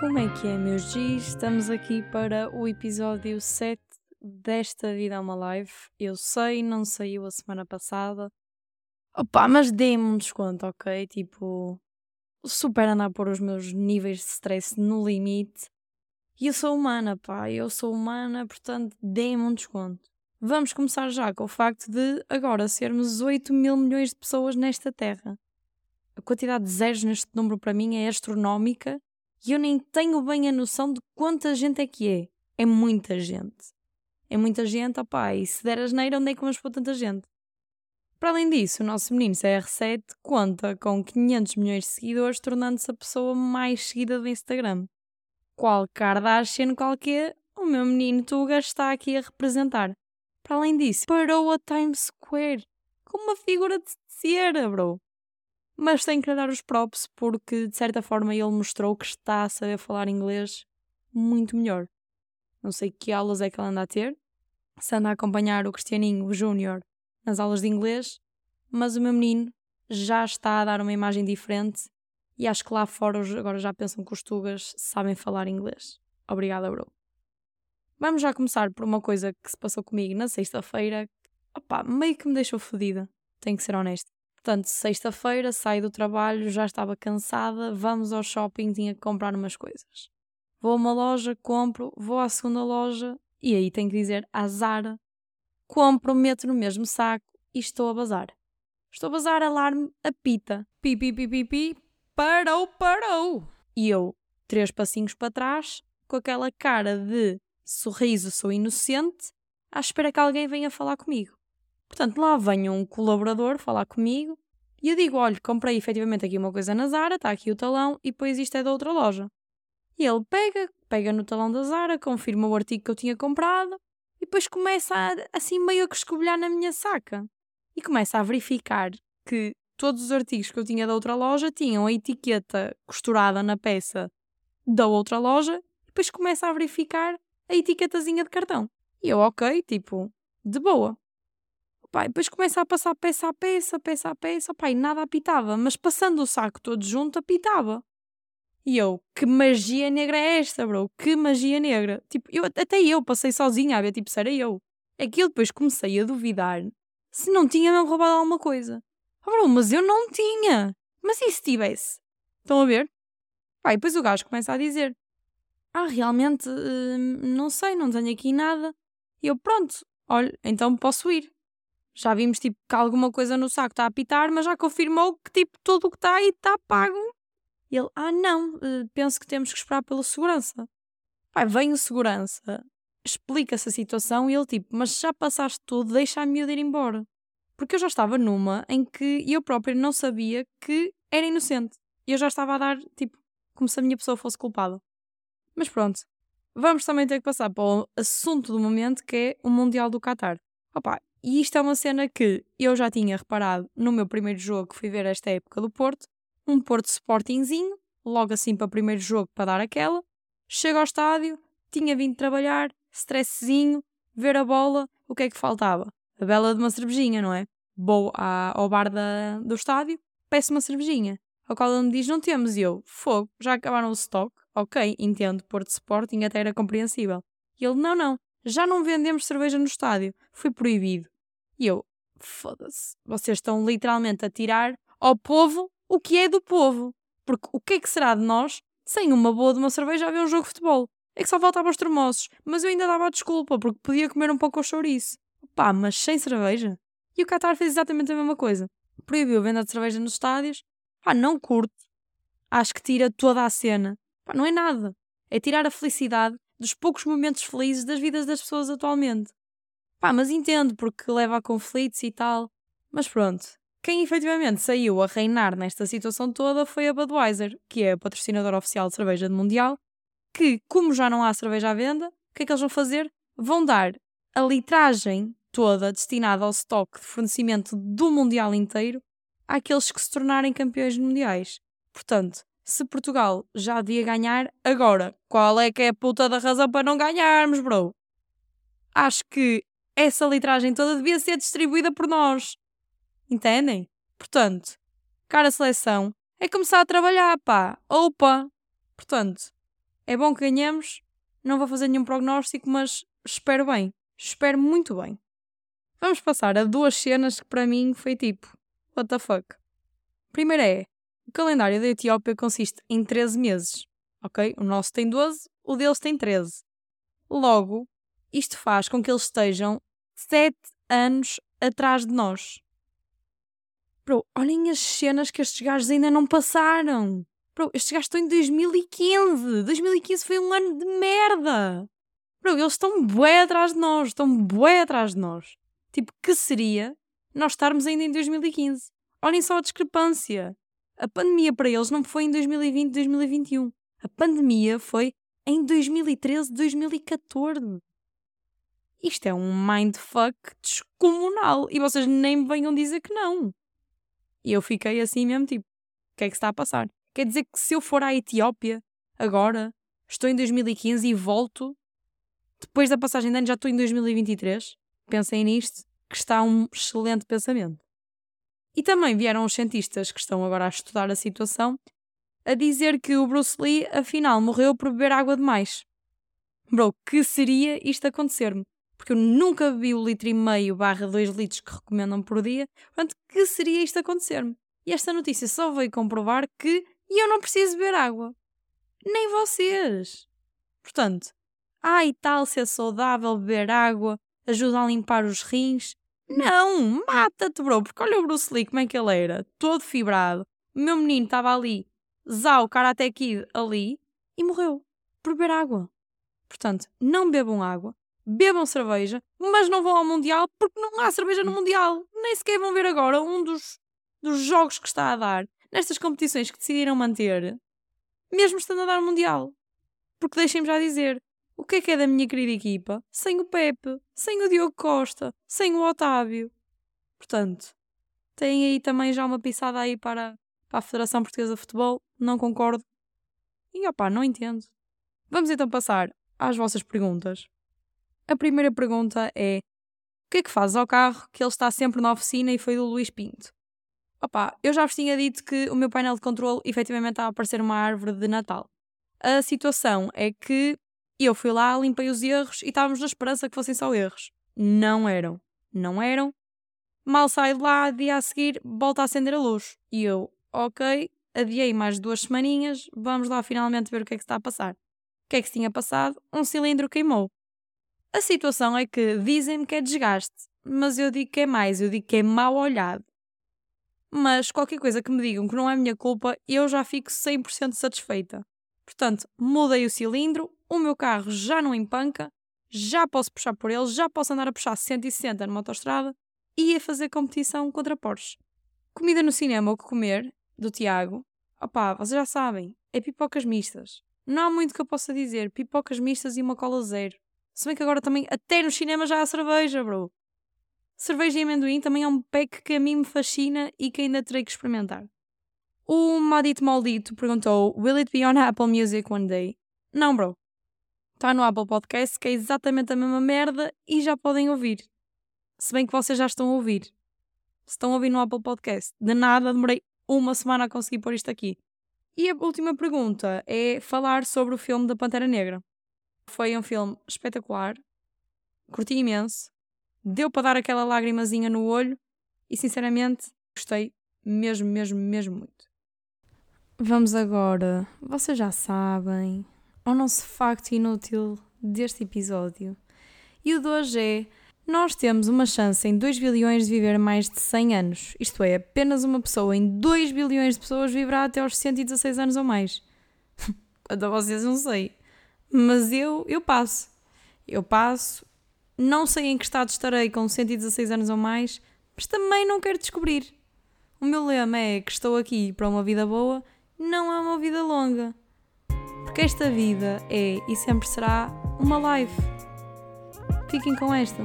Como é que é, meus G's? Estamos aqui para o episódio 7 desta Vida é uma Live. Eu sei, não saiu a semana passada. Opa, mas dê-me um desconto, ok? Tipo, super andar a pôr os meus níveis de stress no limite. E eu sou humana, pá, eu sou humana, portanto, dê-me um desconto. Vamos começar já com o facto de agora sermos 8 mil milhões de pessoas nesta Terra. A quantidade de zeros neste número para mim é astronómica e eu nem tenho bem a noção de quanta gente é que é. É muita gente. É muita gente, opá, e se der asneira, onde é que vamos pôr tanta gente? Para além disso, o nosso menino CR7 conta com 500 milhões de seguidores, tornando-se a pessoa mais seguida do Instagram. Qual Kardashian qualquer, o meu menino Tuga está aqui a representar. Para além disso, parou a Times Square com uma figura de cera, bro mas tenho que lhe dar os props porque de certa forma ele mostrou que está a saber falar inglês muito melhor. Não sei que aulas é que ele anda a ter, se anda a acompanhar o Cristianinho, o Júnior, nas aulas de inglês, mas o meu menino já está a dar uma imagem diferente e acho que lá fora agora já pensam que os tugas sabem falar inglês. Obrigada, bro. Vamos já começar por uma coisa que se passou comigo na sexta-feira. Opá, meio que me deixou fodida, tenho que ser honesta. Portanto, sexta-feira, saio do trabalho, já estava cansada, vamos ao shopping, tinha que comprar umas coisas. Vou a uma loja, compro, vou à segunda loja e aí tenho que dizer à Zara, compro, meto no mesmo saco e estou a bazar. Estou a bazar, alarme, apita. Pi, pi, pi, pi, pi, parou, parou. E eu, três passinhos para trás, com aquela cara de sorriso, sou inocente, à espera que alguém venha falar comigo. Portanto, lá vem um colaborador falar comigo e eu digo: olha, comprei efetivamente aqui uma coisa na Zara, está aqui o talão e depois isto é da outra loja. E ele pega, pega no talão da Zara, confirma o artigo que eu tinha comprado e depois começa a, assim meio a escobilhar na minha saca e começa a verificar que todos os artigos que eu tinha da outra loja tinham a etiqueta costurada na peça da outra loja e depois começa a verificar a etiquetazinha de cartão. E eu, ok, tipo, de boa. Pai, depois começa a passar peça a peça, peça a peça, pai, nada apitava, mas passando o saco todo junto apitava. E eu, que magia negra é esta, bro? Que magia negra. Tipo, eu, até eu passei sozinha a ver, tipo, se era eu. É que eu depois comecei a duvidar se não tinha mesmo roubado alguma coisa. Oh, bro, mas eu não tinha. Mas e se tivesse? Estão a ver? Pai, depois o gajo começa a dizer: Ah, realmente, hum, não sei, não tenho aqui nada. E eu, pronto, olha, então posso ir já vimos tipo que alguma coisa no saco está a apitar, mas já confirmou que tipo tudo o que está aí está pago. Ele, ah não, eh, penso que temos que esperar pela segurança. Pai, vem o segurança, explica-se a situação e ele tipo, mas já passaste tudo, deixa a miúda ir embora. Porque eu já estava numa em que eu própria não sabia que era inocente. E eu já estava a dar, tipo, como se a minha pessoa fosse culpada. Mas pronto, vamos também ter que passar para o assunto do momento que é o Mundial do Qatar. Opa, e isto é uma cena que eu já tinha reparado no meu primeiro jogo que fui ver esta época do Porto. Um Porto Sportingzinho, logo assim para o primeiro jogo para dar aquela. Chego ao estádio, tinha vindo trabalhar, stressezinho, ver a bola, o que é que faltava? A bela de uma cervejinha, não é? Vou ao bar da, do estádio, peço uma cervejinha. Ao qual ele me diz: Não temos. E eu: Fogo, já acabaram o stock. Ok, entendo, Porto Sporting até era compreensível. E ele: Não, não, já não vendemos cerveja no estádio. Foi proibido. E eu, foda-se, vocês estão literalmente a tirar ao povo o que é do povo. Porque o que é que será de nós sem uma boa de uma cerveja a ver um jogo de futebol? É que só faltava os termossos. Mas eu ainda dava a desculpa, porque podia comer um pouco ao chouriço. Pá, mas sem cerveja? E o Qatar fez exatamente a mesma coisa. Proibiu a venda de cerveja nos estádios. Pá, não curto. Acho que tira toda a cena. Pá, não é nada. É tirar a felicidade dos poucos momentos felizes das vidas das pessoas atualmente. Pá, mas entendo porque leva a conflitos e tal. Mas pronto. Quem efetivamente saiu a reinar nesta situação toda foi a Budweiser, que é a patrocinadora oficial de cerveja do Mundial, que, como já não há cerveja à venda, o que é que eles vão fazer? Vão dar a litragem toda destinada ao estoque de fornecimento do Mundial inteiro àqueles que se tornarem campeões mundiais. Portanto, se Portugal já devia ganhar, agora, qual é que é a puta da razão para não ganharmos, bro? Acho que essa litragem toda devia ser distribuída por nós. Entendem? Portanto, cara seleção, é começar a trabalhar, pá. Opa! Portanto, É bom que ganhemos, não vou fazer nenhum prognóstico, mas espero bem. Espero muito bem. Vamos passar a duas cenas que para mim foi tipo, what the fuck. Primeiro é, o calendário da Etiópia consiste em 13 meses, ok? O nosso tem 12, o deles tem 13. Logo, isto faz com que eles estejam 7 anos atrás de nós. Bro, olhem as cenas que estes gajos ainda não passaram. Bro, estes gajos estão em 2015. 2015 foi um ano de merda. Bro, eles estão bué atrás de nós. Estão bué atrás de nós. Tipo, que seria nós estarmos ainda em 2015? Olhem só a discrepância. A pandemia para eles não foi em 2020, 2021. A pandemia foi em 2013, 2014. Isto é um mindfuck descomunal. E vocês nem me venham dizer que não. E eu fiquei assim mesmo, tipo, o que é que está a passar? Quer dizer que se eu for à Etiópia agora, estou em 2015 e volto, depois da passagem de ano já estou em 2023? Pensem nisto, que está um excelente pensamento. E também vieram os cientistas que estão agora a estudar a situação a dizer que o Bruce Lee afinal morreu por beber água demais. Bro, que seria isto acontecer-me? Porque eu nunca bebi o litro e meio barra 2 litros que recomendam por dia. Portanto, que seria isto acontecer-me? E esta notícia só veio comprovar que eu não preciso beber água. Nem vocês. Portanto, ai tal, se é saudável beber água, ajuda a limpar os rins. Não, mata-te, bro, porque olha o Bruce Lee, como é que ele era, todo fibrado. O meu menino estava ali, Zau Karate Kid ali, e morreu por beber água. Portanto, não bebam água, bebam cerveja, mas não vão ao Mundial porque não há cerveja no Mundial. Nem sequer vão ver agora um dos, dos jogos que está a dar nestas competições que decidiram manter, mesmo estando a dar o Mundial. Porque deixem-me já dizer, o que é que é da minha querida equipa sem o Pepe, sem o Diogo Costa, sem o Otávio? Portanto, tem aí também já uma pisada aí para, para a Federação Portuguesa de Futebol. Não concordo. E opá, não entendo. Vamos então passar às vossas perguntas. A primeira pergunta é: o que é que fazes ao carro que ele está sempre na oficina e foi do Luís Pinto? Opá, eu já vos tinha dito que o meu painel de controle efetivamente está a aparecer uma árvore de Natal. A situação é que eu fui lá, limpei os erros e estávamos na esperança que fossem só erros. Não eram. Não eram. Mal saio de lá, dia a seguir, volta a acender a luz. E eu, ok, adiei mais duas semaninhas, vamos lá finalmente ver o que é que está a passar. O que é que se tinha passado? Um cilindro queimou. A situação é que dizem-me que é desgaste, mas eu digo que é mais, eu digo que é mal olhado. Mas qualquer coisa que me digam que não é minha culpa, eu já fico 100% satisfeita. Portanto, mudei o cilindro, o meu carro já não empanca, já posso puxar por ele, já posso andar a puxar 160 numa autostrada e a fazer competição contra Porsche. Comida no cinema ou que comer, do Tiago, opá, vocês já sabem, é pipocas mistas. Não há muito que eu possa dizer, pipocas mistas e uma cola zero. Se bem que agora também, até no cinema já há cerveja, bro. Cerveja e amendoim também é um pack que a mim me fascina e que ainda terei que experimentar. O Madito Maldito perguntou: Will it be on Apple Music one day? Não, bro. Está no Apple Podcast, que é exatamente a mesma merda e já podem ouvir. Se bem que vocês já estão a ouvir. Se estão a ouvir no Apple Podcast. De nada, demorei uma semana a conseguir pôr isto aqui. E a última pergunta é falar sobre o filme da Pantera Negra. Foi um filme espetacular, curti imenso, deu para dar aquela lágrimazinha no olho e sinceramente gostei mesmo, mesmo, mesmo muito. Vamos agora, vocês já sabem, ao nosso facto inútil deste episódio. E o de hoje é: nós temos uma chance em 2 bilhões de viver mais de 100 anos. Isto é, apenas uma pessoa em 2 bilhões de pessoas viverá até aos 116 anos ou mais. Quanto a vocês, não sei. Mas eu, eu passo. Eu passo. Não sei em que estado estarei com 116 anos ou mais, mas também não quero descobrir. O meu lema é que estou aqui para uma vida boa, não é uma vida longa. Porque esta vida é e sempre será uma life. Fiquem com esta.